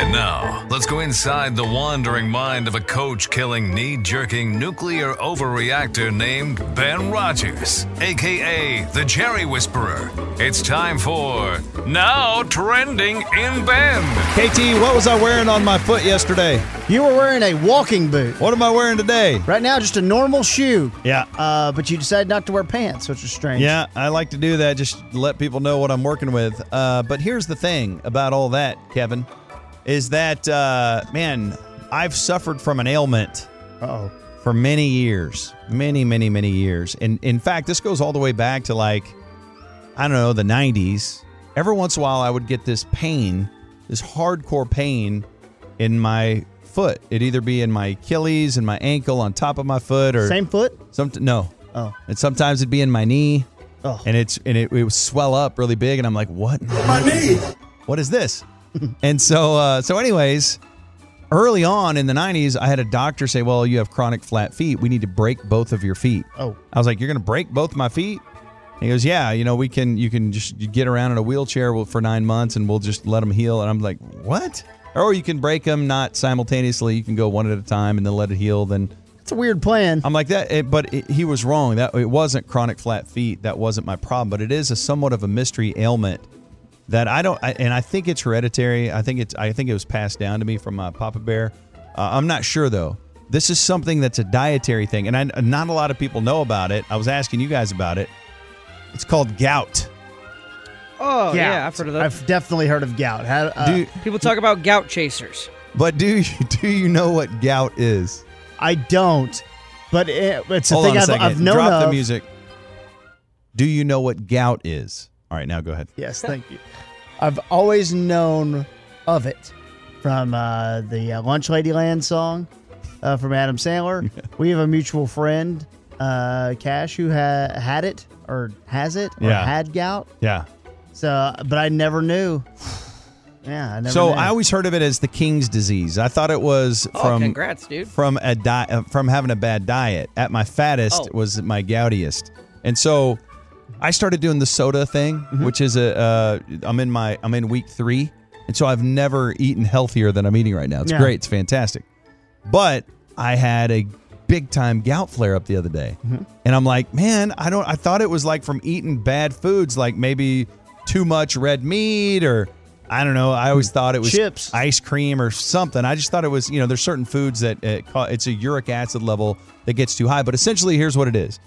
And now, let's go inside the wandering mind of a coach killing, knee jerking nuclear overreactor named Ben Rogers, aka the Jerry Whisperer. It's time for Now Trending in Ben. KT, what was I wearing on my foot yesterday? You were wearing a walking boot. What am I wearing today? Right now, just a normal shoe. Yeah. Uh, but you decided not to wear pants, which is strange. Yeah, I like to do that just to let people know what I'm working with. Uh, but here's the thing about all that, Kevin, is that, uh, man, I've suffered from an ailment oh for many years. Many, many, many years. And in fact, this goes all the way back to like, I don't know, the 90s. Every once in a while, I would get this pain, this hardcore pain in my foot. It'd either be in my Achilles and my ankle on top of my foot or Same foot? some no. Oh. And sometimes it'd be in my knee. Oh. And it's and it, it would swell up really big and I'm like, "What? My knee. What is this?" and so uh so anyways, early on in the 90s, I had a doctor say, "Well, you have chronic flat feet. We need to break both of your feet." Oh. I was like, "You're going to break both my feet?" And he goes, "Yeah, you know, we can you can just get around in a wheelchair for 9 months and we'll just let them heal." And I'm like, "What?" Or you can break them not simultaneously. You can go one at a time and then let it heal. Then It's a weird plan. I'm like that, it, but it, he was wrong. That it wasn't chronic flat feet. That wasn't my problem. But it is a somewhat of a mystery ailment that I don't. I, and I think it's hereditary. I think it's. I think it was passed down to me from uh, Papa Bear. Uh, I'm not sure though. This is something that's a dietary thing, and I, not a lot of people know about it. I was asking you guys about it. It's called gout. Oh, yeah, Gout. I've heard of that. I've definitely heard of gout. How, uh, Do, People talk about gout chasers. but do you, do you know what gout is? I don't, but it, it's a Hold thing on a I've, second. I've known Drop of. the music. Do you know what gout is? All right, now go ahead. Yes, thank you. I've always known of it from uh, the uh, Lunch Ladyland song uh, from Adam Sandler. we have a mutual friend, uh, Cash, who ha- had it or has it or Yeah. had gout. Yeah. So, but I never knew. Yeah, I never. So knew. I always heard of it as the king's disease. I thought it was Oh, from congrats, dude. from a di- uh, from having a bad diet. At my fattest Oh. was my goutiest, and so I started doing the soda thing, Mm-hmm. which is a uh, I'm in my I'm in week three, and so I've never eaten healthier than I'm eating right now. It's Yeah. great, it's fantastic, but I had a big time gout flare up the other day, Mm-hmm. and I'm like, man, I don't. I thought it was like from eating bad foods, like maybe too much red meat or. I don't know. I always thought it was Chips. ice cream or something. I just thought it was, you know, there's certain foods that it, it's a uric acid level that gets too high. But essentially, here's what it is: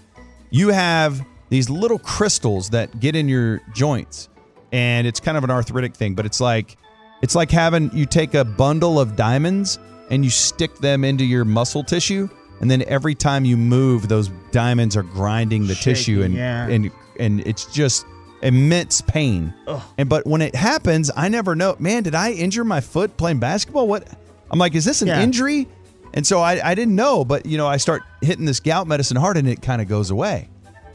you have these little crystals that get in your joints, and it's kind of an arthritic thing. But it's like it's like having you take a bundle of diamonds and you stick them into your muscle tissue, and then every time you move, those diamonds are grinding the tissue, and yeah. and and it's just immense pain. And but when it happens, I never know. Man, did I injure my foot playing basketball? What? I'm like, is this an Yeah. injury? And so I, I didn't know, but you know, I start hitting this gout medicine hard, and it kind of goes away.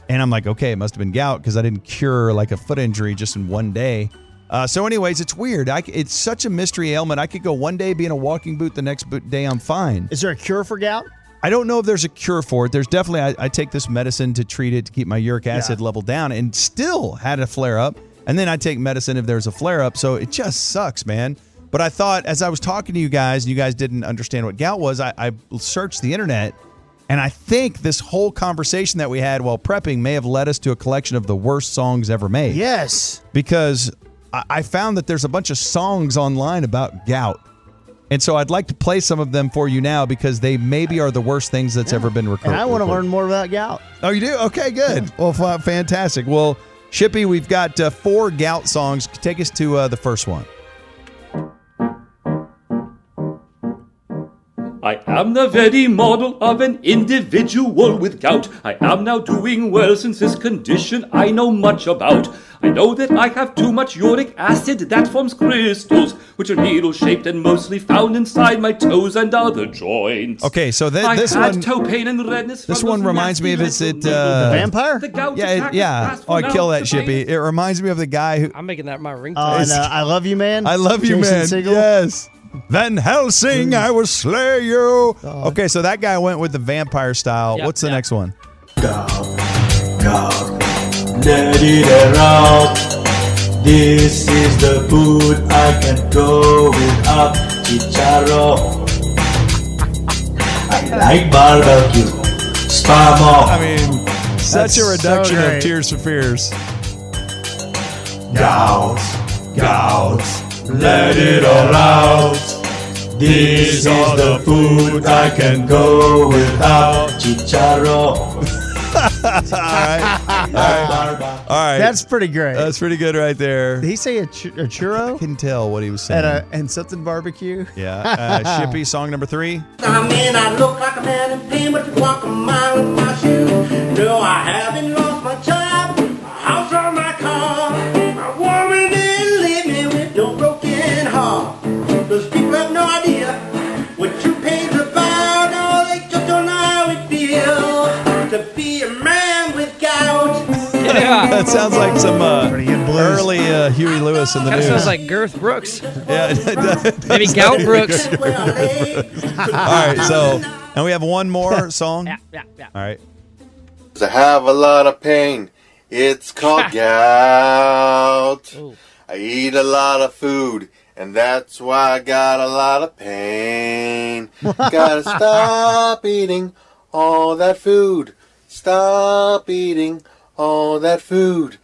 And I'm like, okay, it must have been gout because I didn't cure like a foot injury just in one day. Uh, so, anyways, it's weird. I it's such a mystery ailment. I could go one day be in a walking boot, the next day I'm fine. is there a cure for gout? I don't know if there's a cure for it. There's definitely I, I take this medicine to treat it to keep my uric acid Yeah. level down, and still had a flare up. And then I take medicine if there's a flare up. So it just sucks, man. But I thought as I was talking to you guys, and you guys didn't understand what gout was. I, I searched the internet, and I think this whole conversation that we had while prepping may have led us to a collection of the worst songs ever made Yes. because I found that there's a bunch of songs online about gout. And so I'd like to play some of them for you now because they maybe are the worst things that's ever been recorded. And I want to learn more about gout. Oh, you do? Okay, good. Well, fa- fantastic. Well, Shippy, we've got uh, four gout songs. Take us to uh, the first one. I am the very model of an individual with gout. I am now doing well since this condition I know much about. I know that I have too much uric acid that forms crystals, which are needle shaped and mostly found inside my toes and other joints. Okay, so th- I this had one, toe pain and redness. this from one reminds me of nasty is it uh, The vampire? The gout Yeah, it, yeah. Oh, I kill that Shippy. It reminds me of the guy who I'm making that my ringtone. Oh, and, uh, I love you, man. I love you, Jason man. Segel? Yes. Van Helsing, I will slay you. Okay, so that guy went with the vampire style. Yep, What's the yep. next one? Let it out. This is the food I can go without. Chicharro. I like barbecue. Spamo. I mean, such a so reduction of great. Tears for Fears. Gouts, gouts, let it all out. This is the food I can go without. Chicharro. All right. Barba. All right. That's pretty great. That's pretty good right there. Did he say a, ch- a I churro can tell what he was saying. and, a, and something barbecue? yeah. Uh, Shippy, song number three. I mean, I look like a man in pain, but walk a mile in my shoes. No, I haven't lost my job, That sounds like some uh, Pretty good blues. early uh, Huey Lewis in the Kind of news. sounds like Girth Brooks. yeah, it does. Maybe Gout Brooks. Where I. All right, so and we have one more song. Yeah, yeah, yeah. All right. I have a lot of pain. It's called gout. Ooh. I eat a lot of food, and that's why I got a lot of pain. Gotta stop eating all that food. Stop eating all that food.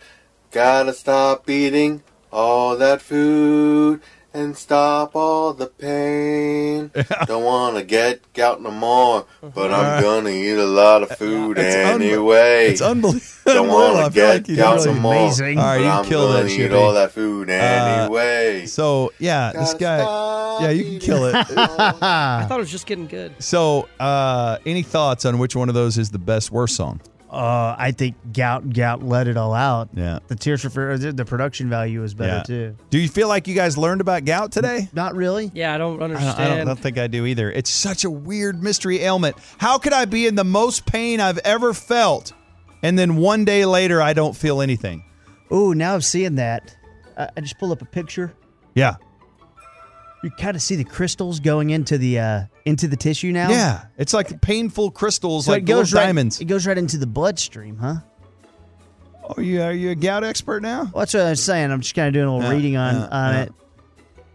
Gotta stop eating all that food and stop all the pain. Don't wanna get gout no more, but I'm uh-huh. gonna eat a lot of uh, food It's unbe- anyway. It's unbelievable. Don't wanna feel get like you gout really- more. amazing. All right, you I'm killed gonna that eat shit. all that food uh, anyway. So yeah, this Gotta guy. Yeah, you can kill it. I thought it was just getting good. So, uh, any thoughts on which one of those is the best worst song? Uh, I think Gout Gout let it all out. Yeah. The Tears for Fears, the production value is better Yeah. too. Do you feel like you guys learned about gout today? Not really. Yeah, I don't I don't, understand. I don't, I don't think I do either. It's such a weird mystery ailment. How could I be in the most pain I've ever felt, and then one day later I don't feel anything? Oh, now I'm seeing that. I, I just pulled up a picture. Yeah, You kind of see the crystals going into the uh, into the tissue now. yeah. It's like painful crystals, So like it goes little right, diamonds. It goes right into the bloodstream, huh? Oh, you are you a gout expert now? Well, that's what I was saying. I'm just kind of doing a little Yeah, reading on yeah, on yeah. it.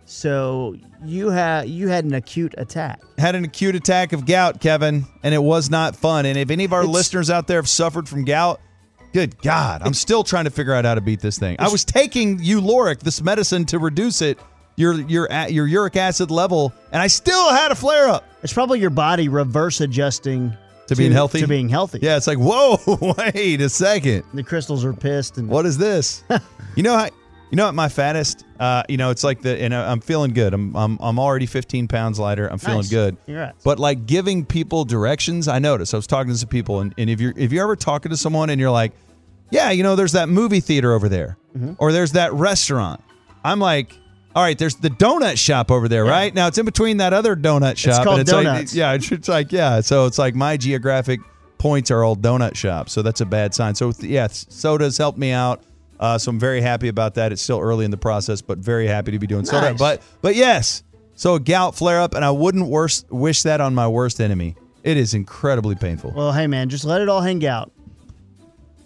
So you had you had an acute attack. had an acute attack of gout, Kevin, and it was not fun. And if any of our It's- listeners out there have suffered from gout, good God, I'm still trying to figure out how to beat this thing. I was taking Uloric, this medicine, to reduce it, your your your uric acid level, and I still had a flare up. It's probably your body reverse adjusting To being healthy? To being healthy. Yeah, it's like, whoa, wait a second, The crystals are pissed and what is this? you know, how, you know, at my fattest, uh, you know, it's like the, and I'm feeling good. I'm I'm I'm already 15 pounds lighter. I'm feeling Nice. good. Congrats. But like giving people directions, I noticed. I was talking to some people, and, and if you're if you're ever talking to someone and you're like, yeah, you know, there's that movie theater over there, Mm-hmm. or there's that restaurant. I'm like, all right, there's the donut shop over there, right? Now it's in between that other donut shop. called and it's Like, donuts. yeah, it's, it's like yeah. So it's like my geographic points are all donut shops, so that's a bad sign. So yeah, sodas helped me out. Uh, so I'm very happy about that. It's still early in the process, but very happy to be doing soda. But but yes, so a gout flare up, and I wouldn't worst, wish that on my worst enemy. It is incredibly painful. well, hey man, just let it all hang out.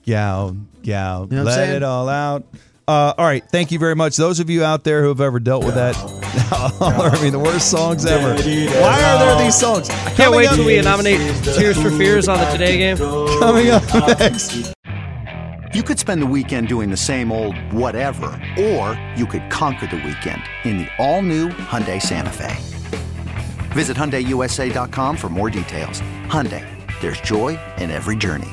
Gout, gout, You know let it all out. Uh, all right, thank you very much. Those of you out there who have ever dealt with that, I mean, the worst songs ever. Why are there these songs? I Can't wait till we nominate Tears for Fears on the Today game. coming up next. You could spend the weekend doing the same old whatever, or you could conquer the weekend in the all-new Hyundai Santa Fe. Visit HyundaiUSA.com for more details. Hyundai, there's joy in every journey.